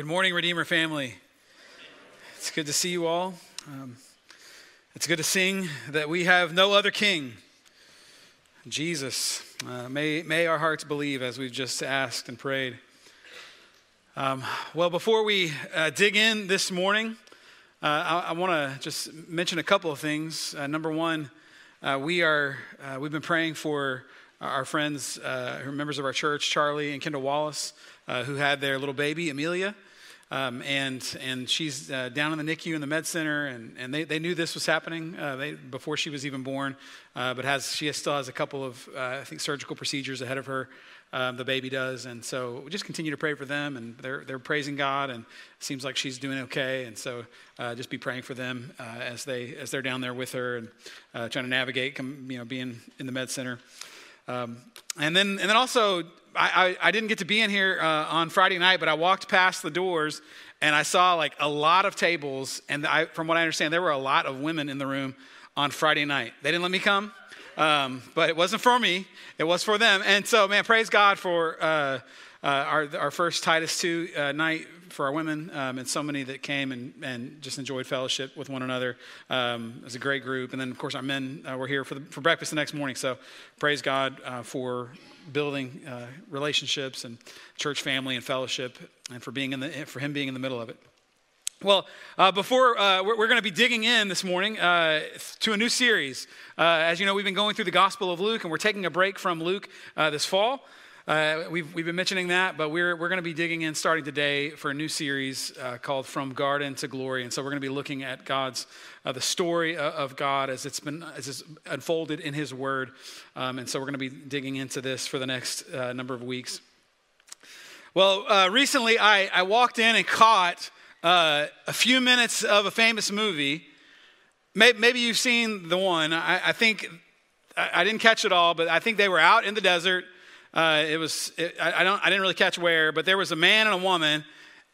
Good morning, Redeemer family. It's good to see you all. Um, it's good to sing that we have no other king, Jesus. Uh, may, may our hearts believe as we've just asked and prayed. Um, well, before we uh, dig in this morning, uh, I, I want to just mention a couple of things. Uh, number one, uh, we are uh, we've been praying for our friends, who are members of our church, Charlie and Kendall Wallace who had their little baby, Amelia. Um, and and she's uh, down in the NICU in the med center, and, and they, they knew this was happening uh, they, before she was even born, uh, but has she still has a couple of uh, I think surgical procedures ahead of her. Um, the baby does, and so we just continue to pray for them, and they're they're praising God, and it seems like she's doing okay, and so uh, just be praying for them uh, as they as they're down there with her and trying to navigate, you know, being in the med center. Um, and then and then also I, I, I, didn't get to be in here uh, on Friday night, but I walked past the doors and I saw like a lot of tables. And I, from what I understand, there were a lot of women in the room on Friday night. They didn't let me come, um, but it wasn't for me, it was for them. And so, man, praise God for uh, uh, our, our first Titus 2 uh, night for our women um, and so many that came and, and just enjoyed fellowship with one another. Um, it was a great group. And then, of course, our men uh, were here for, the, for breakfast the next morning. So praise God uh, for building uh, relationships and church family and fellowship and for, being in the, for him being in the middle of it. Well, uh, before uh, we're, we're going to be digging in this morning uh, to a new series. Uh, as you know, we've been going through the Gospel of Luke, and we're taking a break from Luke uh, this fall. Uh, we've, we've been mentioning that, but we're, we're going to be digging in starting today for a new series uh, called From Garden to Glory. And so we're going to be looking at God's, uh, the story of God as it's been as it's unfolded in His Word. Um, and so we're going to be digging into this for the next uh, number of weeks. Well, uh, recently I, I walked in and caught uh, a few minutes of a famous movie. Maybe, maybe you've seen the one. I, I think I, I didn't catch it all, but I think they were out in the desert uh, it was, it, I, I, don't, I didn't really catch where, but there was a man and a woman,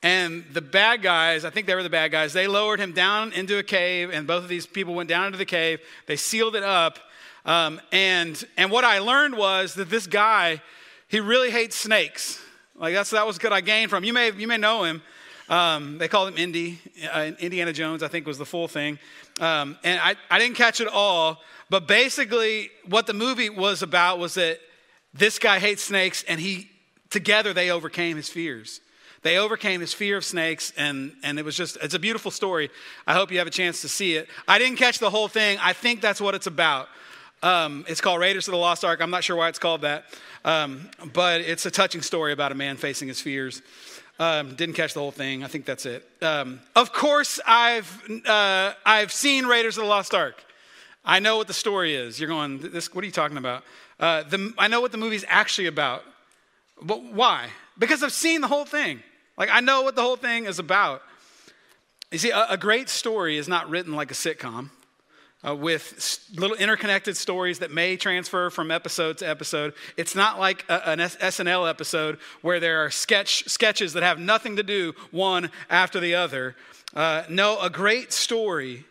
and the bad guys, I think they were the bad guys, they lowered him down into a cave, and both of these people went down into the cave. They sealed it up. Um, and, and what I learned was that this guy, he really hates snakes. Like that's, that was good I gained from. You may, you may know him. Um, they called him Indy. Uh, Indiana Jones, I think, was the full thing. Um, and I, I didn't catch it all, but basically, what the movie was about was that this guy hates snakes, and he together they overcame his fears. They overcame his fear of snakes, and, and it was just, it's a beautiful story. I hope you have a chance to see it. I didn't catch the whole thing. I think that's what it's about. Um, it's called Raiders of the Lost Ark. I'm not sure why it's called that, um, but it's a touching story about a man facing his fears. Um, didn't catch the whole thing. I think that's it. Um, of course, I've, uh, I've seen Raiders of the Lost Ark. I know what the story is. You're going, this, what are you talking about? Uh, the, I know what the movie's actually about. But why? Because I've seen the whole thing. Like, I know what the whole thing is about. You see, a, a great story is not written like a sitcom uh, with little interconnected stories that may transfer from episode to episode. It's not like a, an S- SNL episode where there are sketch, sketches that have nothing to do one after the other. Uh, no, a great story,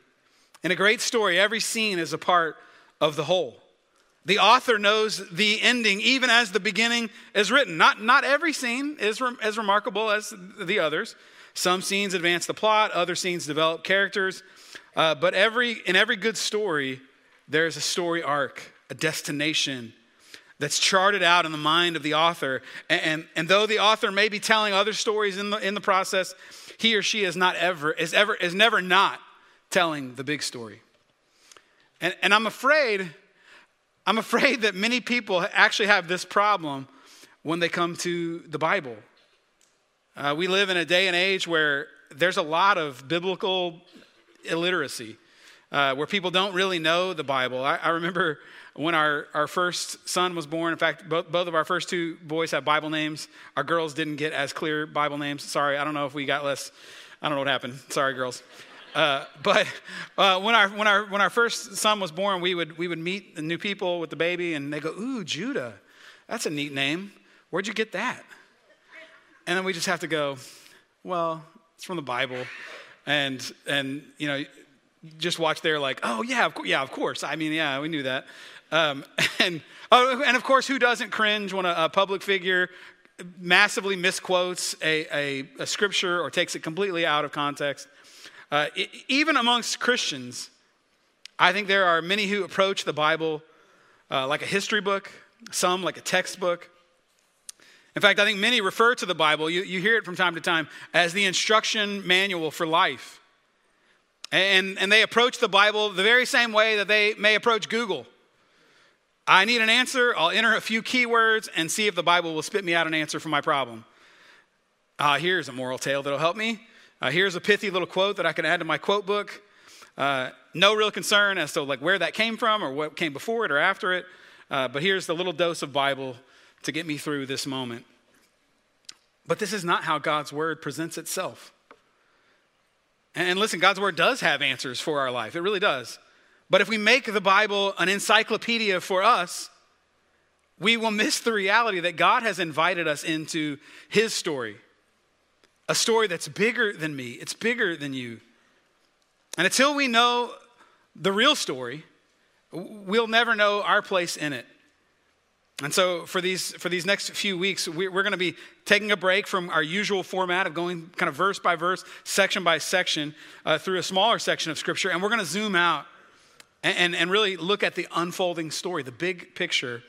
in a great story, every scene is a part of the whole. The author knows the ending even as the beginning is written. Not, not every scene is re- as remarkable as the others. Some scenes advance the plot, other scenes develop characters. Uh, but every, in every good story, there's a story arc, a destination that's charted out in the mind of the author. And, and, and though the author may be telling other stories in the, in the process, he or she is not ever, is ever, is never not telling the big story. And, and I'm afraid I'm afraid that many people actually have this problem when they come to the Bible. Uh, we live in a day and age where there's a lot of biblical illiteracy, uh, where people don't really know the Bible. I, I, remember when our, our first son was born, in fact, both, both of our first two boys have Bible names. Our girls didn't get as clear Bible names. Sorry, I don't know if we got less. I don't know what happened. Sorry, girls. Uh, but uh, when, our, when, our, when our first son was born, we would, we would meet the new people with the baby, and they go, Ooh, Judah, that's a neat name. Where'd you get that? And then we just have to go, Well, it's from the Bible. And, and you know, just watch there like, Oh, yeah, of, yeah, of course. I mean, yeah, we knew that. Um, and, oh, and of course, who doesn't cringe when a, a public figure massively misquotes a, a, a, scripture or takes it completely out of context. Uh, even amongst Christians, I think there are many who approach the Bible uh, like a history book, some like a textbook. In fact, I think many refer to the Bible, you, you hear it from time to time, as the instruction manual for life. And, and they approach the Bible the very same way that they may approach Google. I need an answer, I'll enter a few keywords and see if the Bible will spit me out an answer for my problem. Uh, here's a moral tale that'll help me. Uh, here's a pithy little quote that I can add to my quote book. Uh, no real concern as to like where that came from or what came before it or after it. Uh, but here's the little dose of Bible to get me through this moment. But this is not how God's word presents itself. And listen, God's word does have answers for our life. It really does. But if we make the Bible an encyclopedia for us, we will miss the reality that God has invited us into his story. A story that's bigger than me, it's bigger than you. And until we know the real story, we'll never know our place in it. And so, for these, for these next few weeks, we're going to be taking a break from our usual format of going kind of verse by verse, section by section, uh, through a smaller section of Scripture. And we're going to zoom out and, and, and, really look at the unfolding story, the big picture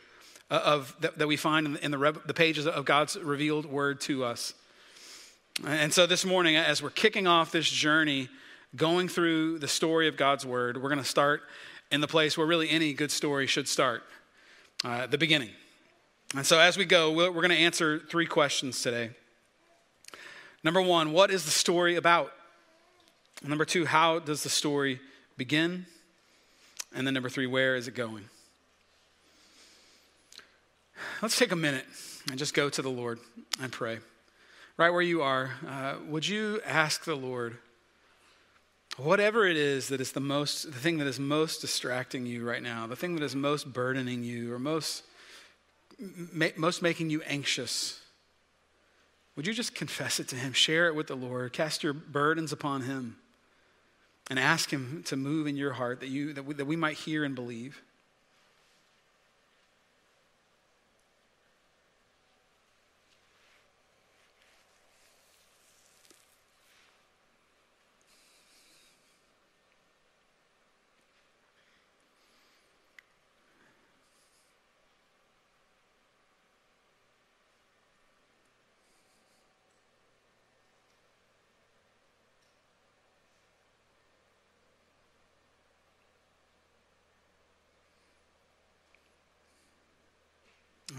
uh, of, that, that we find in, the, in the, the pages of God's revealed word to us. And so, this morning, as we're kicking off this journey, going through the story of God's word, we're going to start in the place where really any good story should start uh, the beginning. And so, as we go, we're going to answer three questions today. Number one, what is the story about? Number two, how does the story begin? And then number three, where is it going? Let's take a minute and just go to the Lord and pray. Right where you are, uh, would you ask the Lord, whatever it is that is the most, the thing that is most distracting you right now, the thing that is most burdening you or most, ma- most making you anxious, would you just confess it to Him? Share it with the Lord. Cast your burdens upon Him and ask Him to move in your heart that, you, that, we, that we might hear and believe.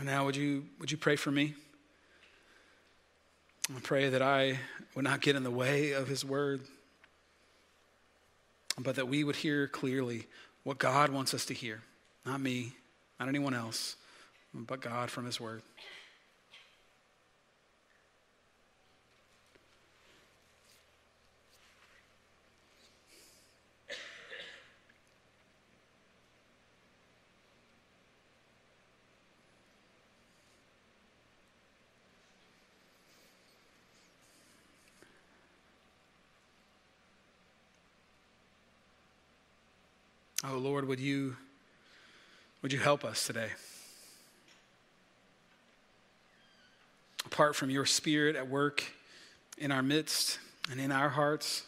Now, would you, would you pray for me? I pray that I would not get in the way of his word, but that we would hear clearly what God wants us to hear. Not me, not anyone else, but God from his word. Lord, would you would you help us today? Apart from your spirit at work in our midst and in our hearts,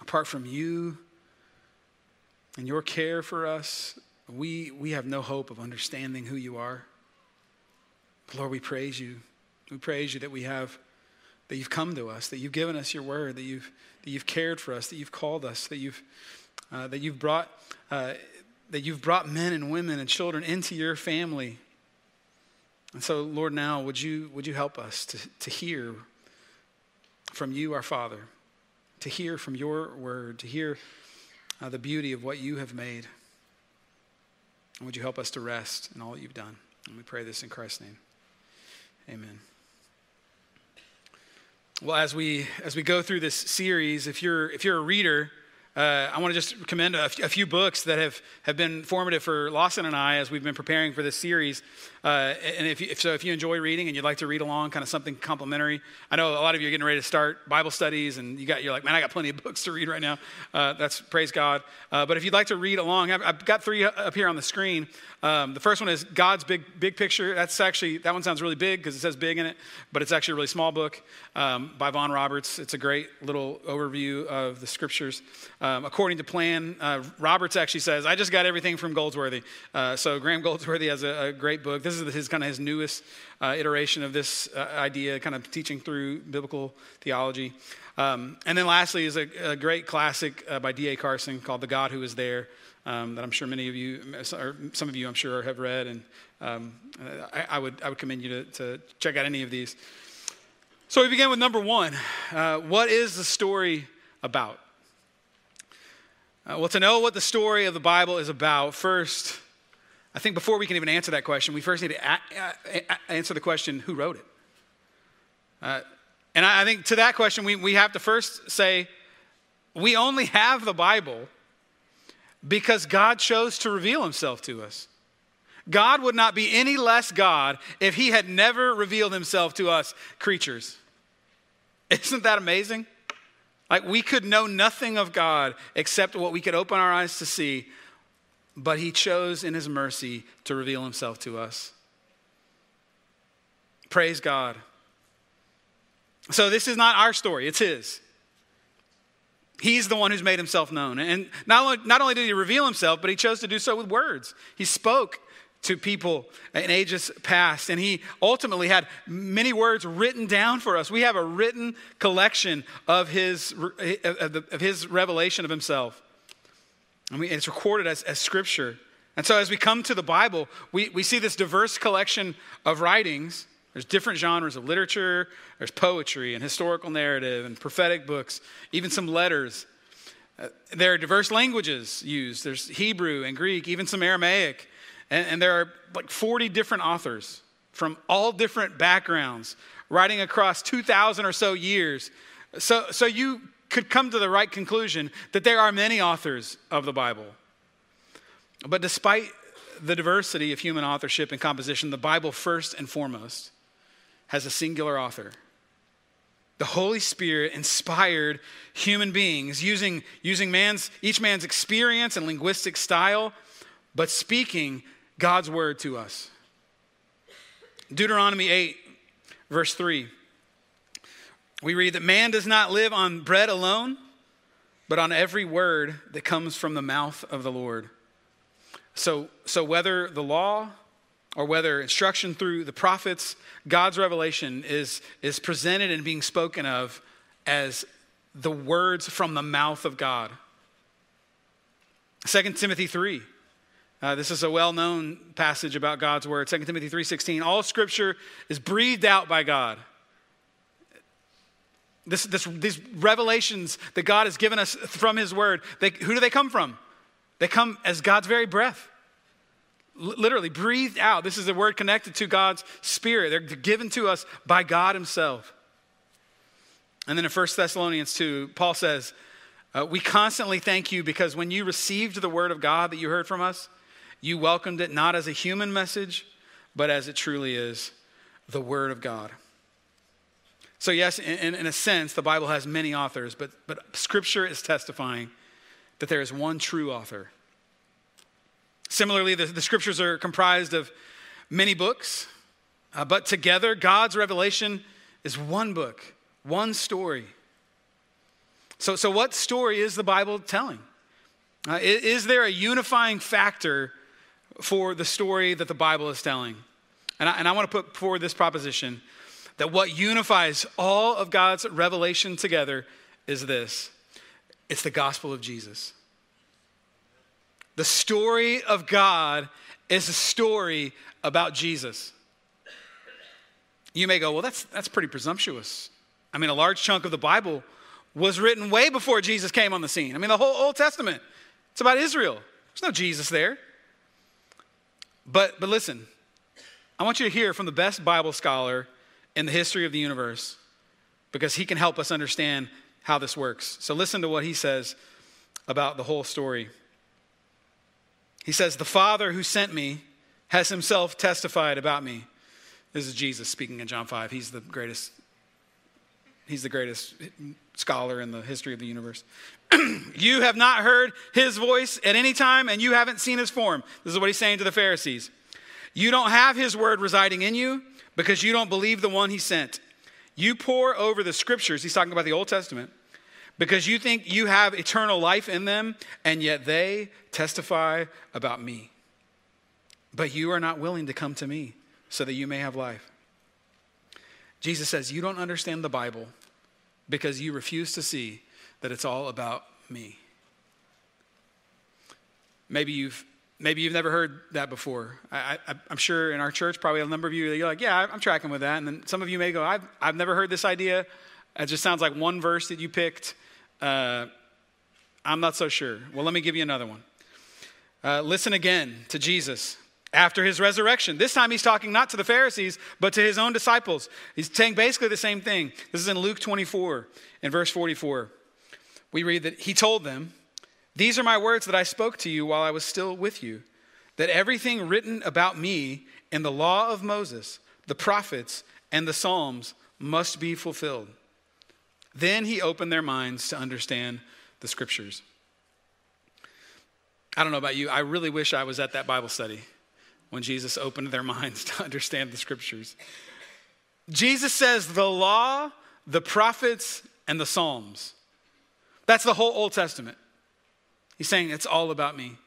apart from you and your care for us, we, we have no hope of understanding who you are. Lord, we praise you. We praise you that we have that you've come to us, that you've given us your word, that you've, that you've cared for us, that you've called us, that you've, uh, that you've brought, uh, that you've brought men and women and children into your family. And so, Lord, now would you, would you help us to, to hear from you, our Father, to hear from your word, to hear uh, the beauty of what you have made. And would you help us to rest in all that you've done? And we pray this in Christ's name. Amen. Well, as we as we go through this series, if you're if you're a reader, uh, I want to just commend a, f- a few books that have, have been formative for Lawson and I as we've been preparing for this series. Uh, and if, you, if, so, if you enjoy reading and you'd like to read along, kind of something complimentary, I know a lot of you are getting ready to start Bible studies, and you got you're like, man, I got plenty of books to read right now. Uh, that's praise God. Uh, but if you'd like to read along, I've, I've got three up here on the screen. Um, the first one is God's big big picture. That's actually that one sounds really big because it says big in it, but it's actually a really small book um, by Vaughan Roberts. It's a great little overview of the scriptures. Um, according to plan, uh, Roberts actually says, "I just got everything from Goldsworthy." Uh, so Graham Goldsworthy has a, a, great book. This is his kind of his newest uh, iteration of this uh, idea, kind of teaching through biblical theology. Um, and then lastly is a, a great classic uh, by D.A. Carson called "The God Who Is There." um, that I'm sure many of you, or some of you, I'm sure, have read, and um, I, I, would I would commend you to, to, check out any of these. So we begin with number one. Uh, what is the story about? Uh, well, to know what the story of the Bible is about, first, I think before we can even answer that question, we first need to a- a- answer the question who wrote it? Uh, and I, I think to that question, we, we have to first say we only have the Bible because God chose to reveal himself to us. God would not be any less God if he had never revealed himself to us creatures. Isn't that amazing? Like we could know nothing of God except what we could open our eyes to see, but he chose in his mercy to reveal himself to us. Praise God. So this is not our story, it's his. He's the one who's made himself known. And not only, not only did he reveal himself, but he chose to do so with words. He spoke to people in ages past, and he ultimately had many words written down for us. We have a written collection of his, of his revelation of himself. And, it's recorded as, as scripture. And so as we come to the Bible, we, we see this diverse collection of writings there's different genres of literature, there's poetry and historical narrative and prophetic books, even some letters. Uh, there are diverse languages used. There's Hebrew and Greek, even some Aramaic. And, and there are like 40 different authors from all different backgrounds writing across 2,000 or so years. So, so you could come to the right conclusion that there are many authors of the Bible. But despite the diversity of human authorship and composition, the Bible, first and foremost, has a singular author. The Holy Spirit inspired human beings using, using man's, each man's experience and linguistic style, but speaking God's word to us. Deuteronomy 8, verse 3, we read that man does not live on bread alone, but on every word that comes from the mouth of the Lord. So, so whether the law or whether instruction through the prophets, God's revelation is, is presented and being spoken of as the words from the mouth of God. 2 Timothy 3. Uh, this is a well-known passage about God's word. 2 Timothy 3.16. All scripture is breathed out by God. This, this, these revelations that God has given us from his word, they, who do they come from? They come as God's very breath literally breathed out. This is a word connected to God's Spirit. They're given to us by God Himself. And then in 1 Thessalonians 2, Paul says, uh, We constantly thank you because when you received the word of God that you heard from us, you welcomed it not as a human message, but as it truly is the word of God. So, yes, in, in a sense, the Bible has many authors, but, but Scripture is testifying that there is one true author Similarly, the, the scriptures are comprised of many books, uh, but together, God's revelation is one book, one story. So, so what story is the Bible telling? Uh, is, is there a unifying factor for the story that the Bible is telling? And I, and I want to put forward this proposition that what unifies all of God's revelation together is this it's the gospel of Jesus. The story of God is a story about Jesus. You may go, well, that's, that's pretty presumptuous. I mean, a large chunk of the Bible was written way before Jesus came on the scene. I mean, the whole Old Testament, it's about Israel. There's no Jesus there. But, but listen, I want you to hear from the best Bible scholar in the history of the universe because he can help us understand how this works. So listen to what he says about the whole story. He says, The Father who sent me has himself testified about me. This is Jesus speaking in John 5. He's the greatest he's the greatest scholar in the history of the universe. you have not heard his voice at any time and you haven't seen his form. This is what he's saying to the Pharisees. You don't have his word residing in you because you don't believe the one he sent. You pore over the scriptures, he's talking about the Old Testament, because you think you have eternal life in them, and yet they testify about me. But you are not willing to come to me so that you may have life. Jesus says, You don't understand the Bible because you refuse to see that it's all about me. Maybe you've maybe you've never heard that before. I, am sure in our church, probably a number of you, you're like, yeah, I'm tracking with that. And then some of you may go, I've, I've never heard this idea. It just sounds like one verse that you picked. Uh, I'm not so sure. Well, let me give you another one. Uh, listen again to Jesus after his resurrection. This time he's talking not to the Pharisees, but to his own disciples. He's saying basically the same thing. This is in Luke 24, in verse 44. We read that he told them, These are my words that I spoke to you while I was still with you, that everything written about me in the law of Moses, the prophets, and the Psalms must be fulfilled. Then he opened their minds to understand the scriptures. I don't know about you, I really wish I was at that Bible study when Jesus opened their minds to understand the scriptures. Jesus says the law, the prophets, and the Psalms. That's the whole Old Testament. He's saying it's all about me.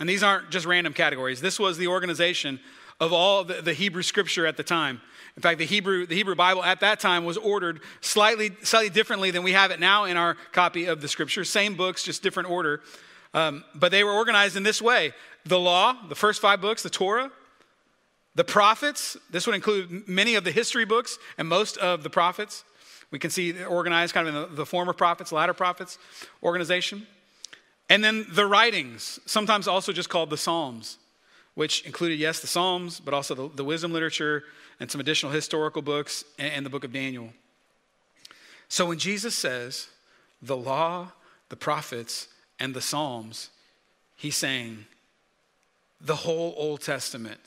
And these aren't just random categories. This was the organization of all the, the, Hebrew scripture at the time. In fact, the Hebrew, the Hebrew Bible at that time was ordered slightly, slightly differently than we have it now in our copy of the scripture. Same books, just different order. Um, but they were organized in this way the law, the first five books, the Torah, the prophets. This would include many of the history books and most of the prophets. We can see organized kind of in the, the former prophets, latter prophets organization. And then the writings, sometimes also just called the Psalms, which included, yes, the Psalms, but also the, the wisdom literature and some additional historical books and, and the book of Daniel. So when Jesus says the law, the prophets, and the Psalms, he's saying the whole Old Testament.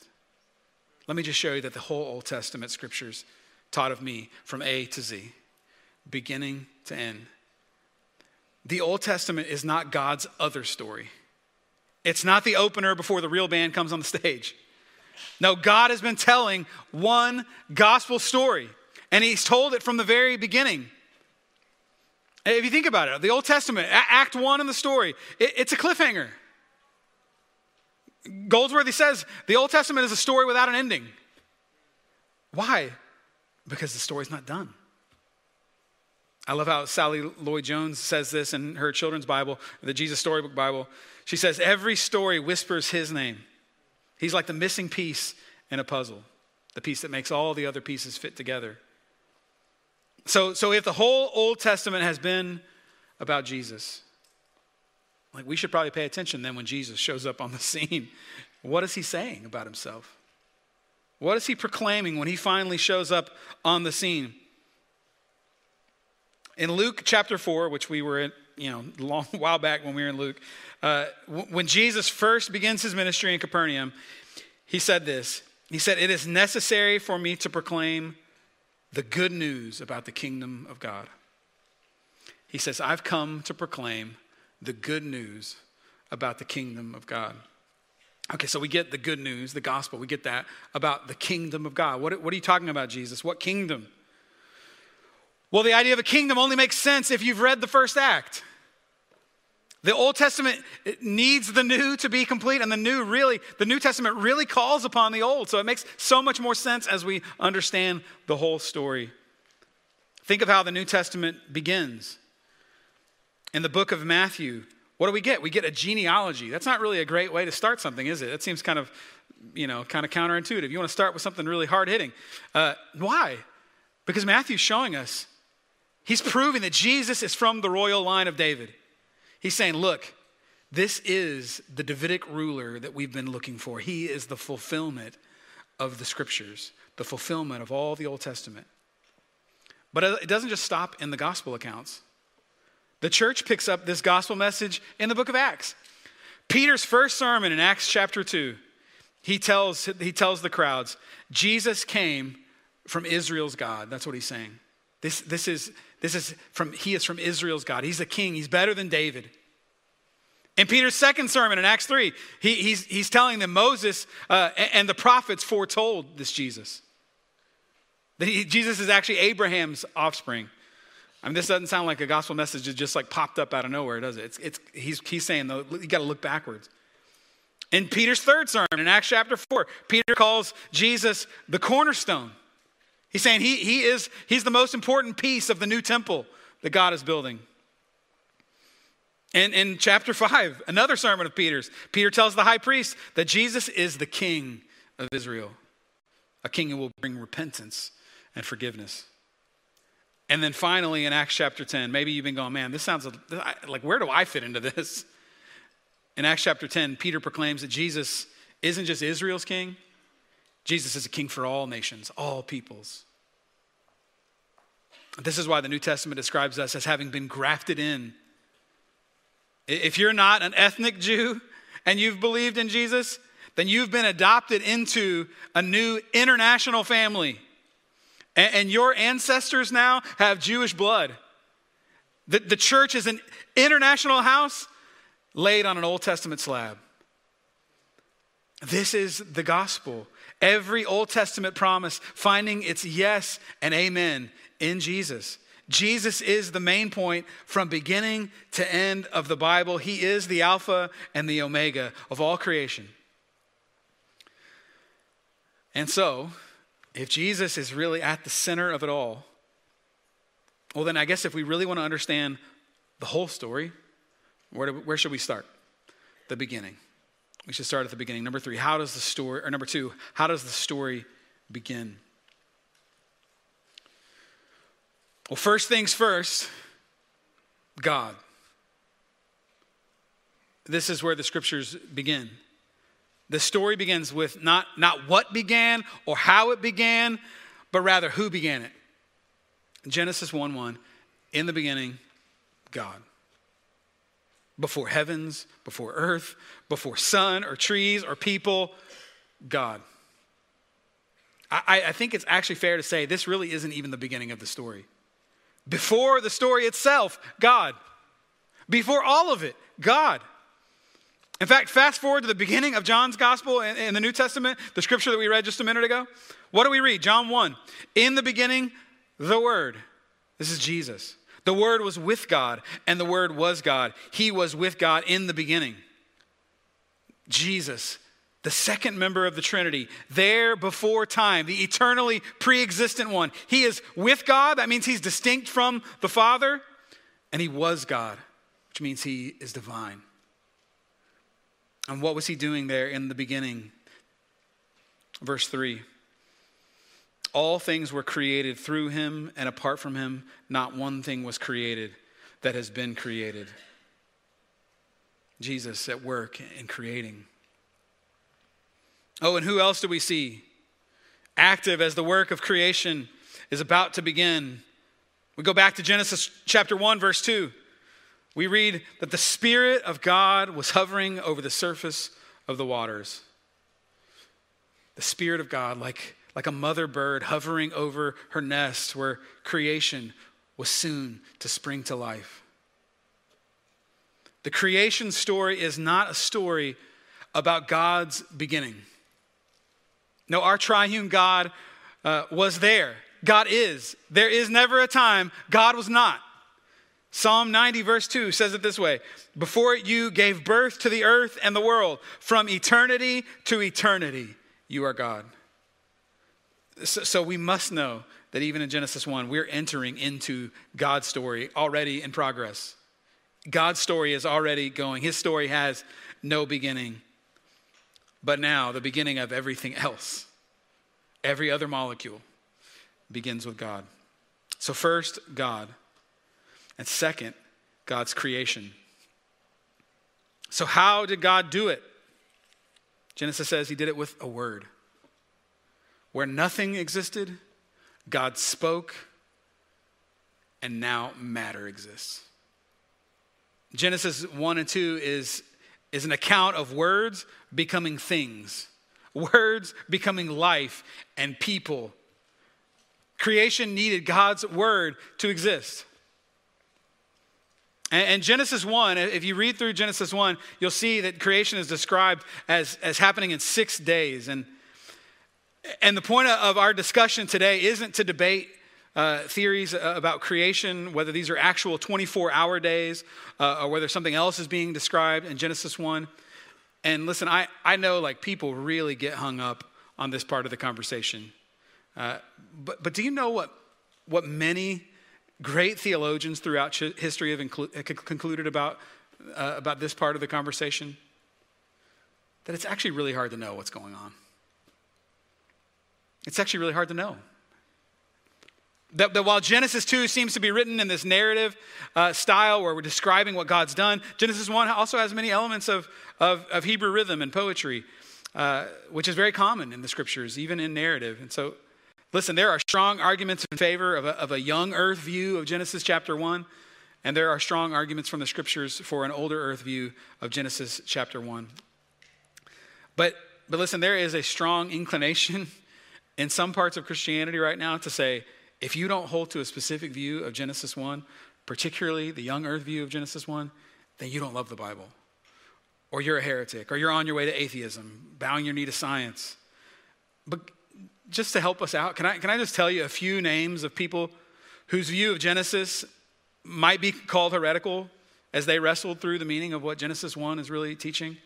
Let me just show you that the whole Old Testament scriptures taught of me from A to Z, beginning to end. The Old Testament is not God's other story. It's not the opener before the real band comes on the stage. No, God has been telling one gospel story, and He's told it from the very beginning. If you think about it, the Old Testament, Act 1 in the story, it's a cliffhanger. Goldsworthy says the Old Testament is a story without an ending. Why? Because the story's not done. I love how Sally Lloyd Jones says this in her children's Bible, the Jesus Storybook Bible. She says, Every story whispers his name. He's like the missing piece in a puzzle, the piece that makes all the other pieces fit together. So, so if the whole Old Testament has been about Jesus, like, we should probably pay attention then when Jesus shows up on the scene. What is he saying about himself? What is he proclaiming when he finally shows up on the scene? In Luke chapter 4, which we were in, you know, a long while back when we were in Luke, uh, when Jesus first begins his ministry in Capernaum, he said this. He said, It is necessary for me to proclaim the good news about the kingdom of God. He says, I've come to proclaim the good news about the kingdom of God. Okay, so we get the good news, the gospel, we get that about the kingdom of God. What, what are you talking about, Jesus? What kingdom? Well, the idea of a kingdom only makes sense if you've read the first act. The Old Testament needs the new to be complete, and the new really, the New Testament really calls upon the Old. So it makes so much more sense as we understand the whole story. Think of how the New Testament begins. In the book of Matthew, what do we get? We get a genealogy. That's not really a great way to start something, is it? That seems kind of, you know, kind of counterintuitive. You want to start with something really hard hitting. Uh, why? Because Matthew's showing us, he's proving that Jesus is from the royal line of David. He's saying, look, this is the Davidic ruler that we've been looking for. He is the fulfillment of the scriptures, the fulfillment of all the Old Testament. But it doesn't just stop in the gospel accounts. The church picks up this gospel message in the book of Acts. Peter's first sermon in Acts chapter 2, he tells, he tells the crowds, Jesus came from Israel's God. That's what he's saying. This, this, is, this is from, he is from Israel's God. He's a king, he's better than David. In Peter's second sermon in Acts 3, he, he's, he's telling them Moses uh, and the prophets foretold this Jesus. That he, Jesus is actually Abraham's offspring. I mean, this doesn't sound like a gospel message that just like popped up out of nowhere, does it? It's, it's, he's, he's saying, though, you got to look backwards. In Peter's third sermon, in Acts chapter 4, Peter calls Jesus the cornerstone. He's saying he, he is, he's the most important piece of the new temple that God is building. And in chapter 5, another sermon of Peter's, Peter tells the high priest that Jesus is the king of Israel, a king who will bring repentance and forgiveness. And then finally, in Acts chapter 10, maybe you've been going, man, this sounds like, where do I fit into this? In Acts chapter 10, Peter proclaims that Jesus isn't just Israel's king, Jesus is a king for all nations, all peoples. This is why the New Testament describes us as having been grafted in. If you're not an ethnic Jew and you've believed in Jesus, then you've been adopted into a new international family. And, your ancestors now have Jewish blood. The church is an international house laid on an Old Testament slab. This is the gospel. Every Old Testament promise finding its yes and amen in Jesus. Jesus is the main point from beginning to end of the Bible. He is the Alpha and the Omega of all creation. And so, if Jesus is really at the center of it all, well, then I guess if we really want to understand the whole story, where, do, where should we start? The beginning. We should start at the beginning. Number three, how does the story, or number two, how does the story begin? Well, first things first, God. This is where the scriptures begin. The story begins with not, not what began or how it began, but rather who began it. Genesis 1 1, in the beginning, God. Before heavens, before earth, before sun or trees or people, God. I, I think it's actually fair to say this really isn't even the beginning of the story. Before the story itself, God. Before all of it, God. In fact, fast forward to the beginning of John's gospel in, in, the New Testament, the scripture that we read just a minute ago. What do we read? John 1. In the beginning, the Word. This is Jesus. The Word was with God, and the Word was God. He was with God in the beginning. Jesus, the second member of the Trinity, there before time, the eternally pre existent one. He is with God. That means he's distinct from the Father, and he was God, which means he is divine. And what was he doing there in the beginning? Verse 3 All things were created through him, and apart from him, not one thing was created that has been created. Jesus at work in creating. Oh, and who else do we see? Active as the work of creation is about to begin. We go back to Genesis chapter 1, verse 2 we read that the Spirit of God was hovering over the surface of the waters. The Spirit of God, like, like a mother bird hovering over her nest where creation was soon to spring to life. The creation story is not a story about God's beginning. No, our triune God uh, was there. God is. There is never a time God was not. Psalm 90, verse 2 says it this way Before you gave birth to the earth and the world, from eternity to eternity, you are God. So, so, we must know that even in Genesis 1, we're entering into God's story already in progress. God's story is already going, His story has no beginning. But now, the beginning of everything else, every other molecule, begins with God. So, first, God. And second, God's creation. So, how did God do it? Genesis says he did it with a word. Where nothing existed, God spoke, and now matter exists. Genesis 1 and 2 is, is an account of words becoming things, words becoming life and people. Creation needed God's word to exist. And, Genesis 1, if you read through Genesis 1, you'll see that creation is described as, as happening in six days. And, and the point of our discussion today isn't to debate uh, theories about creation, whether these are actual 24 hour days uh, or whether something else is being described in Genesis 1. And listen, I, I know like people really get hung up on this part of the conversation. Uh, but, but do you know what, what many great theologians throughout history have inclu- uh, concluded about, uh, about this part of the conversation? That it's actually really hard to know what's going on. It's actually really hard to know. That, that while Genesis 2 seems to be written in this narrative uh, style where we're describing what God's done, Genesis 1 also has many elements of, of, of Hebrew rhythm and poetry, uh, which is very common in the scriptures, even in narrative. And so Listen, there are strong arguments in favor of a, of a young earth view of Genesis chapter 1, and there are strong arguments from the scriptures for an older earth view of Genesis chapter 1. But, but listen, there is a strong inclination in some parts of Christianity right now to say if you don't hold to a specific view of Genesis 1, particularly the young earth view of Genesis 1, then you don't love the Bible. Or you're a heretic, or you're on your way to atheism, bowing your knee to science. But just to help us out, can I, can I just tell you a few names of people whose view of Genesis might be called heretical as they wrestled through the meaning of what Genesis 1 is really teaching?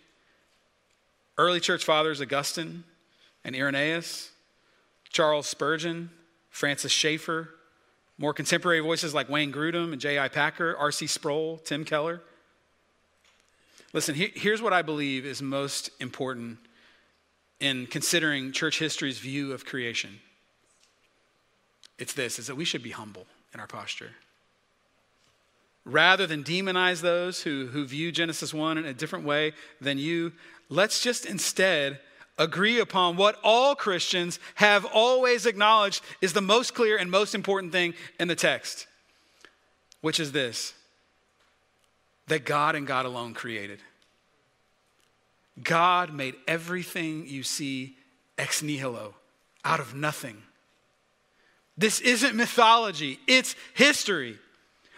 Early church fathers Augustine and Irenaeus, Charles Spurgeon, Francis Schaeffer, more contemporary voices like Wayne Grudem and J.I. Packer, R.C. Sproul, Tim Keller. Listen, here's what I believe is most important in considering church history's view of creation. It's this is that we should be humble in our posture. Rather than demonize those who, who view Genesis 1 in a different way than you, let's just instead agree upon what all Christians have always acknowledged is the most clear and most important thing in the text, which is this that God and God alone created. God made everything you see ex nihilo, out of nothing. This isn't mythology, it's history.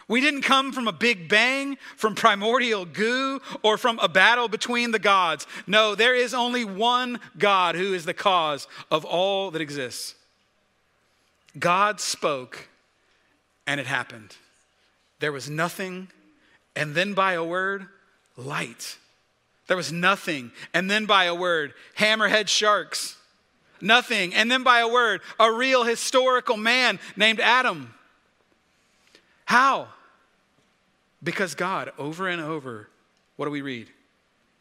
We didn't come from a big bang, from primordial goo, or from a battle between the gods. No, there is only one God who is the cause of all that exists. God spoke, and it happened. There was nothing, and then by a word, light. There was nothing. And then by a word, hammerhead sharks. Nothing. And then by a word, a real historical man named Adam. How? Because God, over and over, what do we read?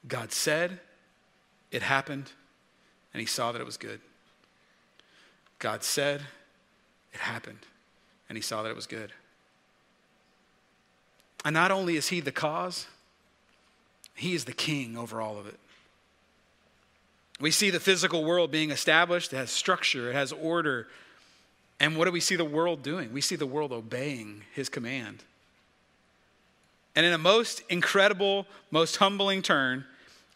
God said, it happened, and he saw that it was good. God said, it happened, and he saw that it was good. And not only is he the cause, he is the king over all of it. We see the physical world being established, it has structure, it has order. And what do we see the world doing? We see the world obeying his command. And in a most incredible, most humbling turn,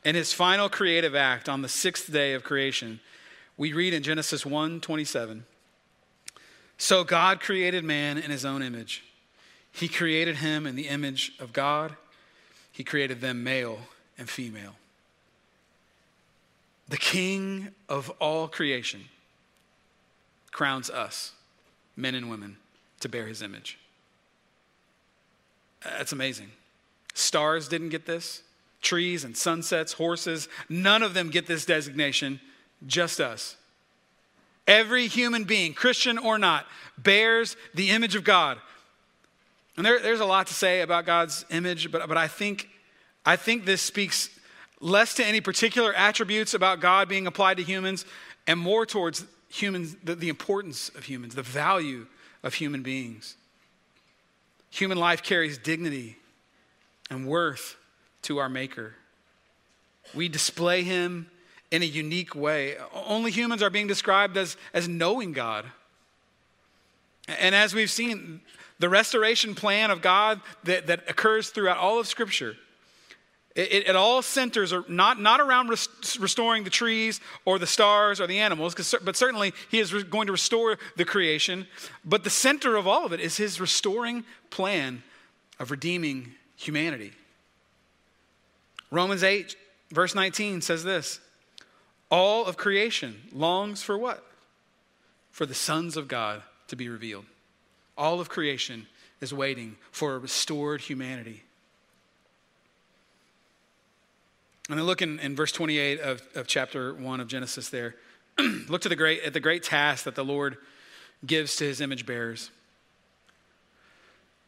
in his final creative act on the sixth day of creation, we read in Genesis 1 27. So God created man in his own image. He created him in the image of God. He created them male and female. The king of all creation crowns us, men and women, to bear his image. That's amazing. Stars didn't get this, trees and sunsets, horses, none of them get this designation, just us. Every human being, Christian or not, bears the image of God. And there, there's a lot to say about God's image, but, but I, think, I think this speaks less to any particular attributes about God being applied to humans and more towards humans, the, the importance of humans, the value of human beings. Human life carries dignity and worth to our Maker. We display Him in a unique way. Only humans are being described as, as knowing God. And as we've seen, the restoration plan of God that, that occurs throughout all of Scripture. It, it, all centers not, not around restoring the trees or the stars or the animals, but certainly He is going to restore the creation. But the center of all of it is His restoring plan of redeeming humanity. Romans 8, verse 19 says this All of creation longs for what? For the sons of God to be revealed. All of creation is waiting for a restored humanity. And then look in, in verse 28 of, of chapter 1 of Genesis there. look to the great, at the great task that the Lord gives to his image bearers.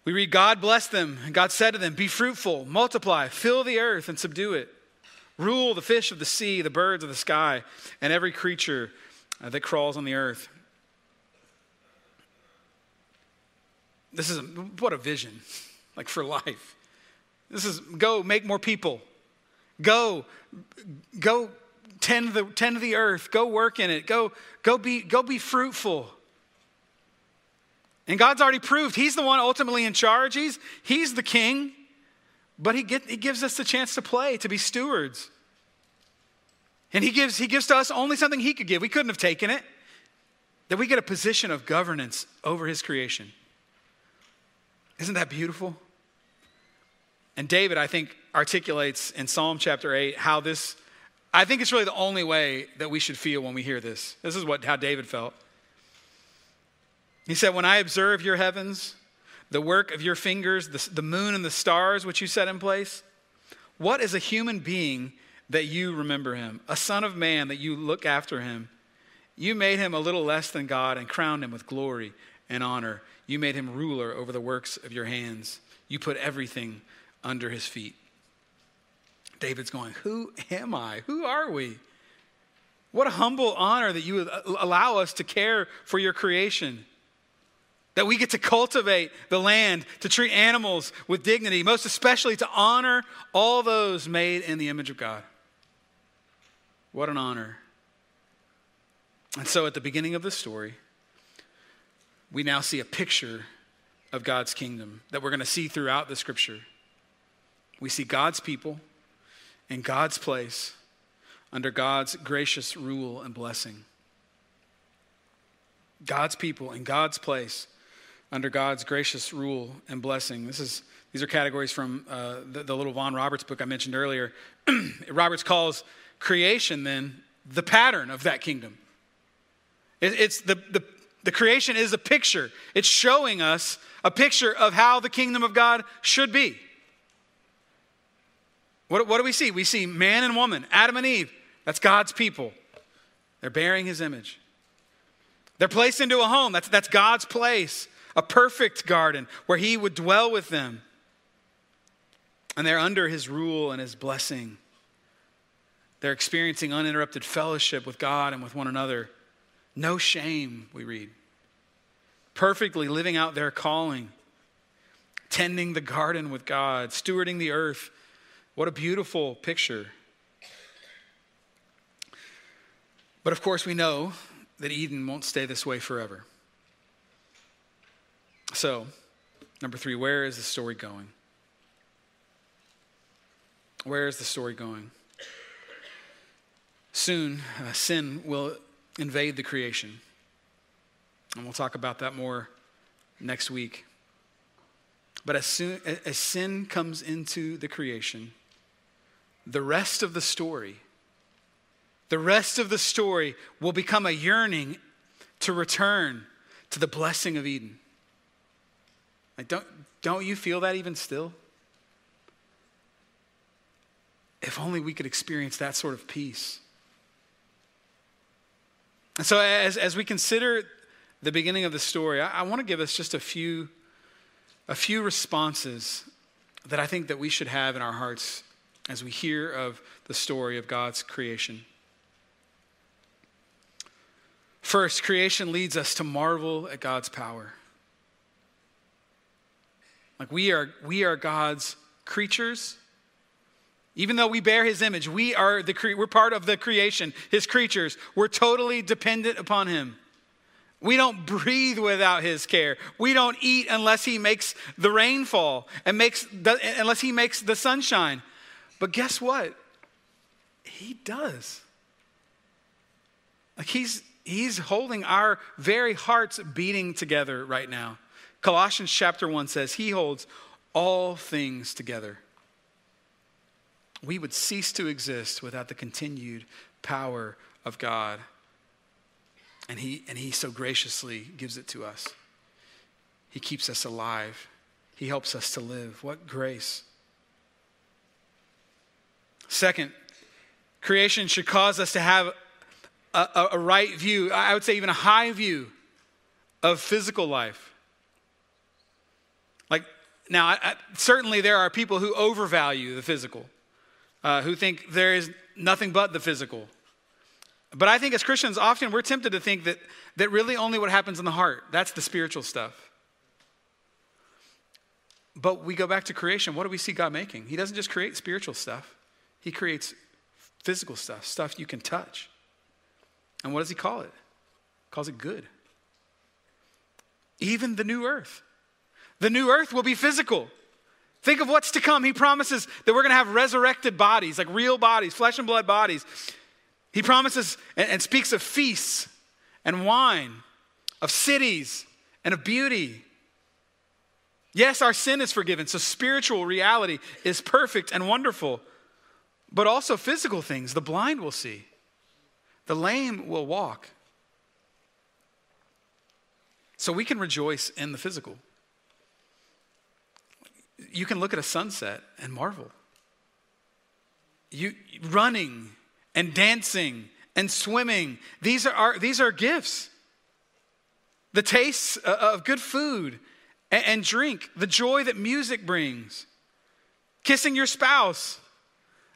We read, God blessed them, and God said to them, Be fruitful, multiply, fill the earth, and subdue it. Rule the fish of the sea, the birds of the sky, and every creature uh, that crawls on the earth. This is a, what a vision, like for life. This is go make more people. Go, go tend the, tend the earth. Go work in it. Go, go, be, go be fruitful. And God's already proved He's the one ultimately in charge. He's, he's the king. But he, get, he gives us the chance to play, to be stewards. And he gives, he gives to us only something He could give. We couldn't have taken it. That we get a position of governance over His creation. Isn't that beautiful? And David, I think, articulates in Psalm chapter 8 how this, I think it's really the only way that we should feel when we hear this. This is what, how David felt. He said, When I observe your heavens, the work of your fingers, the, the moon and the stars which you set in place, what is a human being that you remember him? A son of man that you look after him? You made him a little less than God and crowned him with glory and honor. You made him ruler over the works of your hands. You put everything under his feet. David's going, Who am I? Who are we? What a humble honor that you would uh, allow us to care for your creation. That we get to cultivate the land, to treat animals with dignity, most especially to honor all those made in the image of God. What an honor. And so at the beginning of the story, we now see a picture of God's kingdom that we're going to see throughout the scripture. We see God's people in God's place under God's gracious rule and blessing. God's people in God's place under God's gracious rule and blessing. This is, these are categories from uh, the, the little Vaughan Roberts book I mentioned earlier. Roberts calls creation then the pattern of that kingdom. It, it's the, the, the creation is a picture, it's showing us a picture of how the kingdom of God should be. What, what do we see? We see man and woman, Adam and Eve. That's God's people. They're bearing his image. They're placed into a home. That's, that's God's place, a perfect garden where he would dwell with them. And they're under his rule and his blessing. They're experiencing uninterrupted fellowship with God and with one another. No shame, we read. Perfectly living out their calling, tending the garden with God, stewarding the earth. What a beautiful picture. But of course, we know that Eden won't stay this way forever. So, number three, where is the story going? Where is the story going? Soon, uh, sin will invade the creation. And we'll talk about that more next week. But as soon as sin comes into the creation, the rest of the story, the rest of the story will become a yearning to return to the blessing of Eden. Like don't, don't you feel that even still? If only we could experience that sort of peace. And so, as, as we consider the beginning of the story, I, I want to give us just a few, a few responses that I think that we should have in our hearts as we hear of the story of God's creation. First, creation leads us to marvel at God's power. Like we are, we are God's creatures even though we bear his image, we are the cre- we're part of the creation, his creatures. We're totally dependent upon him. We don't breathe without his care. We don't eat unless he makes the rainfall and makes the, unless he makes the sunshine. But guess what? He does. Like he's he's holding our very hearts beating together right now. Colossians chapter 1 says he holds all things together. We would cease to exist without the continued power of God. And he, and he so graciously gives it to us. He keeps us alive. He helps us to live. What grace. Second, creation should cause us to have a, a, a right view, I would say even a high view of physical life. Like, now, I, I, certainly there are people who overvalue the physical, uh, who think there is nothing but the physical. But I think as Christians, often we're tempted to think that, that really only what happens in the heart, that's the spiritual stuff. But we go back to creation. What do we see God making? He doesn't just create spiritual stuff, He creates physical stuff, stuff you can touch. And what does He call it? He calls it good. Even the new earth. The new earth will be physical. Think of what's to come. He promises that we're going to have resurrected bodies, like real bodies, flesh and blood bodies. He promises and, and speaks of feasts and wine, of cities and of beauty. Yes, our sin is forgiven, so spiritual reality is perfect and wonderful, but also physical things. The blind will see, the lame will walk. So we can rejoice in the physical. You can look at a sunset and marvel. You running and dancing and swimming. These are, our, these are gifts. The tastes of good food and, and drink, the joy that music brings, kissing your spouse,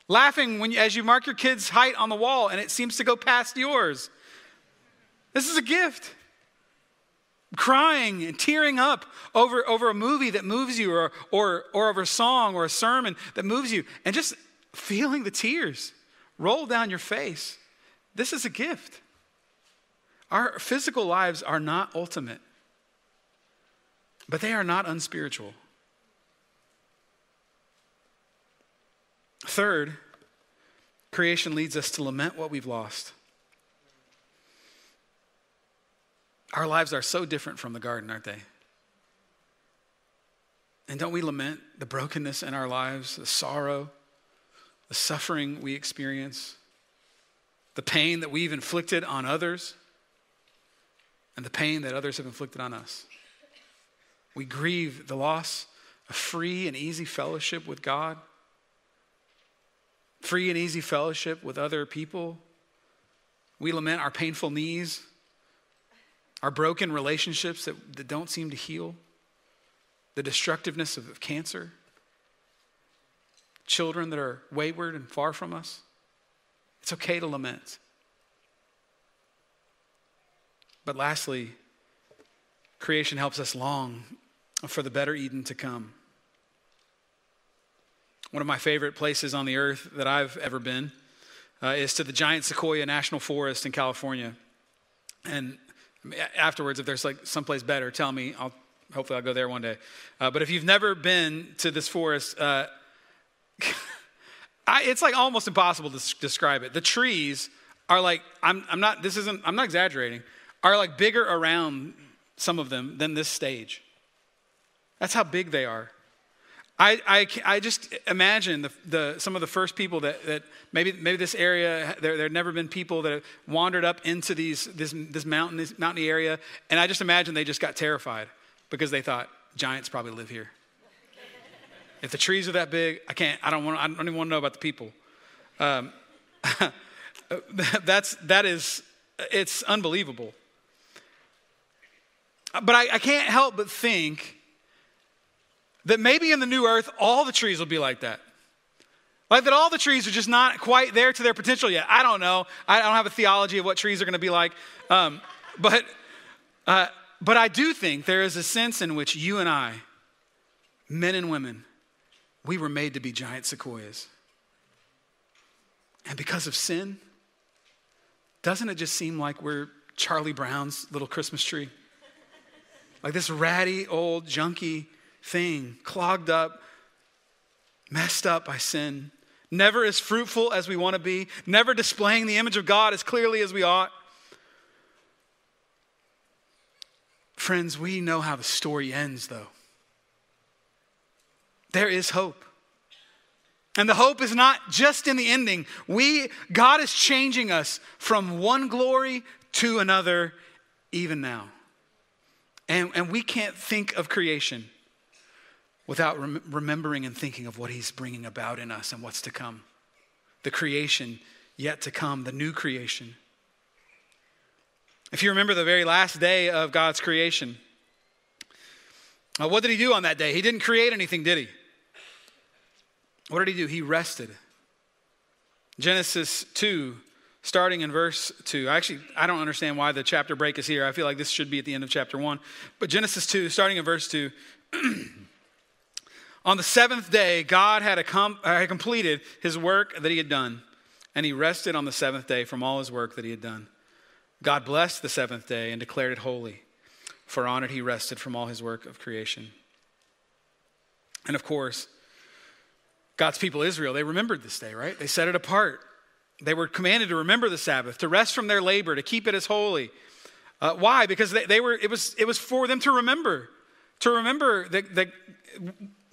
laughing when you, as you mark your kid's height on the wall and it seems to go past yours. This is a gift. Crying and tearing up over, over a movie that moves you, or, or, or over a song or a sermon that moves you, and just feeling the tears roll down your face. This is a gift. Our physical lives are not ultimate, but they are not unspiritual. Third, creation leads us to lament what we've lost. Our lives are so different from the garden, aren't they? And don't we lament the brokenness in our lives, the sorrow, the suffering we experience, the pain that we've inflicted on others, and the pain that others have inflicted on us. We grieve the loss of free and easy fellowship with God, free and easy fellowship with other people. We lament our painful knees, our broken relationships that, that don't seem to heal, the destructiveness of cancer children that are wayward and far from us. It's okay to lament. But lastly, creation helps us long for the better Eden to come. One of my favorite places on the earth that I've ever been uh, is to the giant Sequoia National Forest in California. And afterwards, if there's like someplace better, tell me. I'll hopefully I'll go there one day. Uh, but if you've never been to this forest, uh, I, it's like almost impossible to describe it. The trees are like, I'm, I'm not, this isn't, I'm not exaggerating, are like bigger around some of them than this stage. That's how big they are. I, I, I just imagine the, the, some of the first people that, that maybe, maybe this area, there, there had never been people that wandered up into these, this, this mountain, this mountainy area, and I just imagine they just got terrified because they thought giants probably live here. If the trees are that big, I can't, I don't want, I don't even want to know about the people. Um, that's, that is, it's unbelievable. But I, I can't help but think that maybe in the new earth, all the trees will be like that. Like that all the trees are just not quite there to their potential yet. I don't know. I don't have a theology of what trees are going to be like. Um, but, uh, but I do think there is a sense in which you and I, men and women, we were made to be giant sequoias. And because of sin, doesn't it just seem like we're Charlie Brown's little Christmas tree. Like this ratty, old, junky thing, clogged up, messed up by sin, never as fruitful as we want to be, never displaying the image of God as clearly as we ought. Friends, we know how the story ends, though. There is hope. And the hope is not just in the ending. We, God is changing us from one glory to another even now. And, and we can't think of creation without rem- remembering and thinking of what He's bringing about in us and what's to come. The creation yet to come, the new creation. If you remember the very last day of God's creation, uh, what did He do on that day? He didn't create anything, did He? What did he do? He rested. Genesis 2, starting in verse 2. Actually, I don't understand why the chapter break is here. I feel like this should be at the end of chapter 1. But Genesis 2, starting in verse 2. On the seventh day, God had, com- had completed his work that he had done, and he rested on the seventh day from all his work that he had done. God blessed the seventh day and declared it holy, for on it he rested from all his work of creation. And of course, God's people, Israel, they remembered this day, right? They set it apart. They were commanded to remember the Sabbath, to rest from their labor, to keep it as holy. Uh, why? Because they, they, were, it, was, it was for them to remember, to remember that, that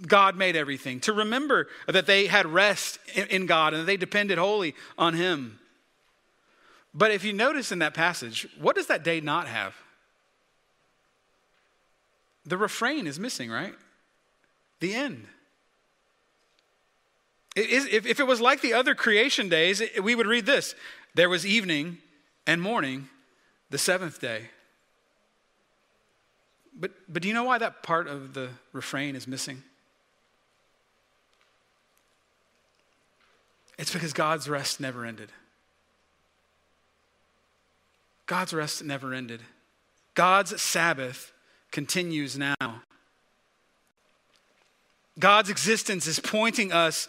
God made everything, to remember that they had rest in, in God and that they depended wholly on Him. But if you notice in that passage, what does that day not have? The refrain is missing, right? The end. If it was like the other creation days, we would read this there was evening and morning, the seventh day. But, but do you know why that part of the refrain is missing? It's because God's rest never ended. God's rest never ended. God's Sabbath continues now. God's existence is pointing us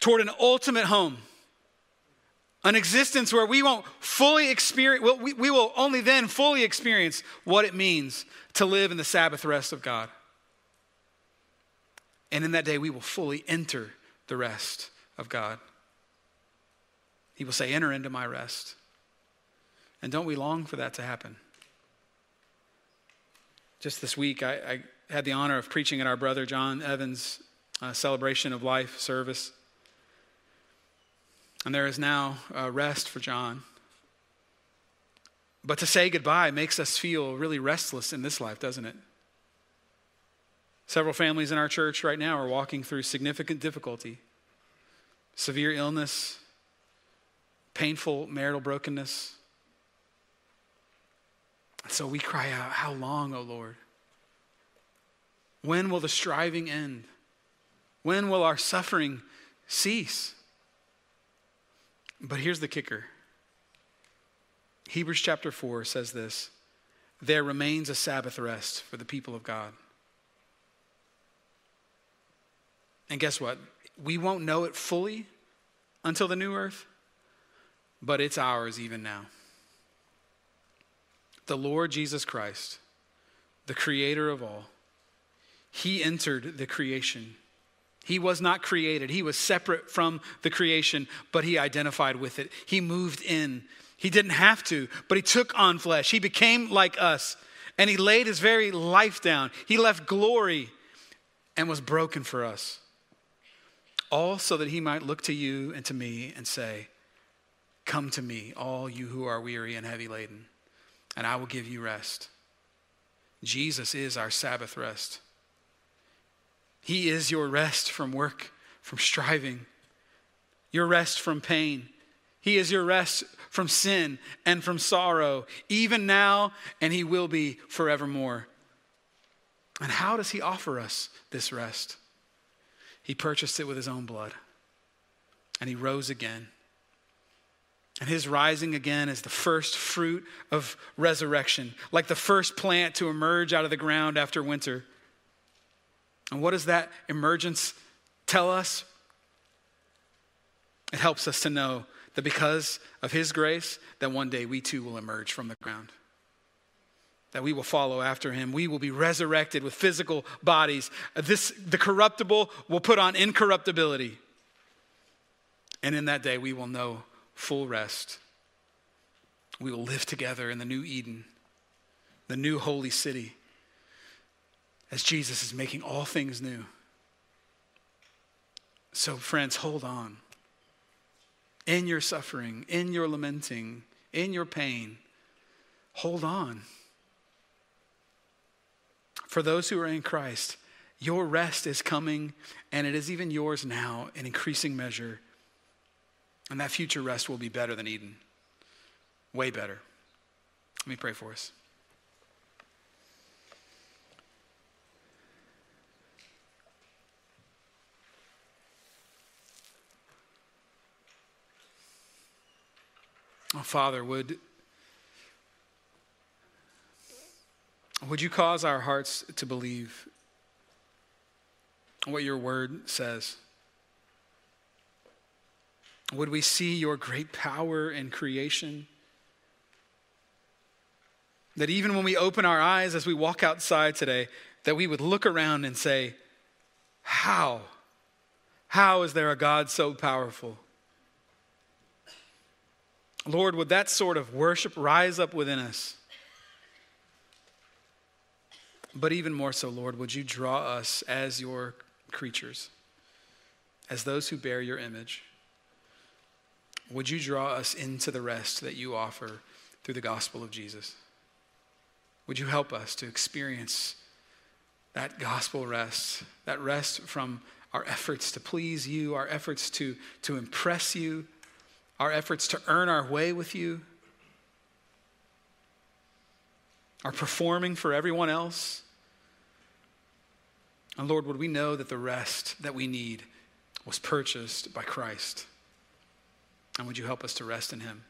toward an ultimate home, an existence where we won't fully experience, we, we will only then fully experience what it means to live in the Sabbath rest of God. And in that day, we will fully enter the rest of God. He will say, Enter into my rest. And don't we long for that to happen? Just this week, I, I had the honor of preaching at our brother John Evans' uh, celebration of life service. And there is now uh, rest for John. But to say goodbye makes us feel really restless in this life, doesn't it? Several families in our church right now are walking through significant difficulty, severe illness, painful marital brokenness. So we cry out, How long, O Lord? When will the striving end? When will our suffering cease? But here's the kicker Hebrews chapter 4 says this there remains a Sabbath rest for the people of God. And guess what? We won't know it fully until the new earth, but it's ours even now. The Lord Jesus Christ, the creator of all, he entered the creation he was not created. He was separate from the creation, but he identified with it. He moved in. He didn't have to, but he took on flesh. He became like us, and he laid his very life down. He left glory and was broken for us. All so that he might look to you and to me and say, Come to me, all you who are weary and heavy laden, and I will give you rest. Jesus is our Sabbath rest. He is your rest from work, from striving, your rest from pain. He is your rest from sin and from sorrow, even now, and He will be forevermore. And how does He offer us this rest? He purchased it with His own blood, and He rose again. And his rising again is the first fruit of resurrection, like the first plant to emerge out of the ground after winter. And what does that emergence tell us? It helps us to know that because of his grace, that one day we too will emerge from the ground. That we will follow after him. We will be resurrected with physical bodies. This, the corruptible will put on incorruptibility. And in that day, we will know full rest. We will live together in the new Eden, the new holy city, as Jesus is making all things new. So, friends, hold on. In your suffering, in your lamenting, in your pain, hold on. For those who are in Christ, your rest is coming, and it is even yours now in increasing measure. And that future rest will be better than Eden. Way better. Let me pray for us. Oh, Father, would, would you cause our hearts to believe what your word says? Would we see your great power in creation? That even when we open our eyes as we walk outside today, that we would look around and say, How? How is there a God so powerful? Lord, would that sort of worship rise up within us? But even more so, Lord, would you draw us as your creatures, as those who bear your image? Would you draw us into the rest that you offer through the gospel of Jesus? Would you help us to experience that gospel rest, that rest from our efforts to please you, our efforts to, to impress you, our efforts to earn our way with you, our performing for everyone else? And Lord, would we know that the rest that we need was purchased by Christ? And would you help us to rest in Him?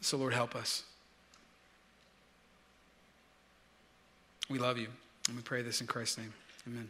So, Lord, help us. We love you, and we pray this in Christ's name. Amen.